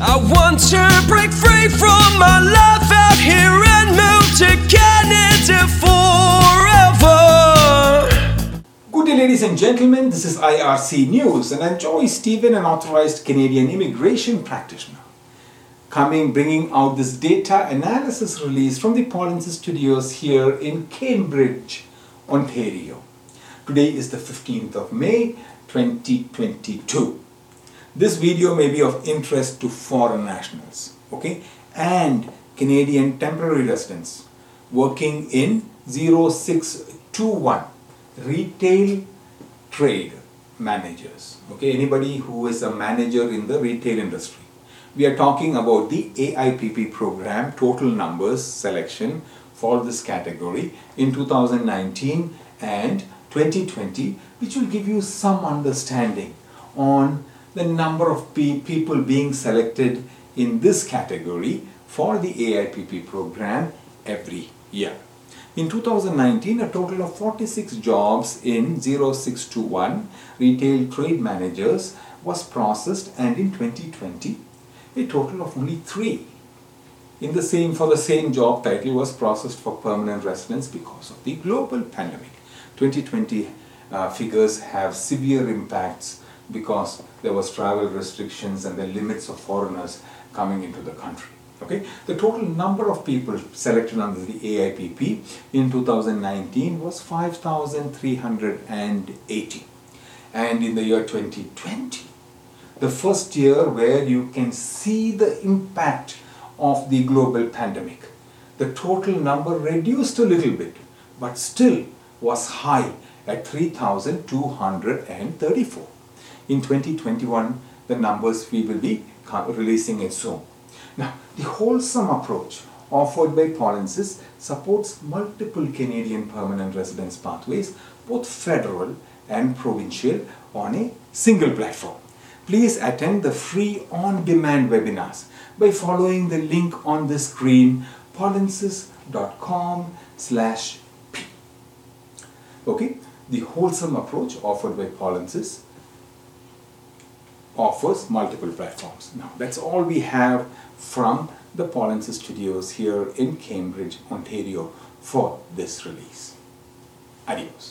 I want to break free from my life out here and move to Canada forever. Good day, ladies and gentlemen. This is IRC News, and I'm Joy Stephen, an authorized Canadian immigration practitioner, coming bringing out this data analysis release from the Polinsys Studios here in Cambridge, Ontario. Today is the 15th of May, 2022. This video may be of interest to foreign nationals, okay, and Canadian temporary residents working in 0621 retail trade managers, okay, anybody who is a manager in the retail industry. We are talking about the AIPP program total numbers selection for this category in 2019 and 2020, which will give you some understanding on the number of pe- people being selected in this category for the AIPP program every year. In 2019, a total of 46 jobs in 0621 retail trade managers was processed and in 2020 a total of only 3 in the same for the same job title was processed for permanent residents because of the global pandemic 2020 uh, figures have severe impacts because there was travel restrictions and the limits of foreigners coming into the country okay? The total number of people selected under the AIPP in 2019 was 5380 and in the year 2020 the first year where you can see the impact of the global pandemic the total number reduced a little bit but still was high at 3234 in 2021 the numbers we will be releasing it soon now, the wholesome approach offered by Polinsys supports multiple Canadian permanent residence pathways, both federal and provincial, on a single platform. Please attend the free on-demand webinars by following the link on the screen polinsys.com slash p. Okay, the wholesome approach offered by Polinsys offers multiple platforms. Now, that's all we have from the Polinsys Studios here in Cambridge, Ontario for this release. Adios.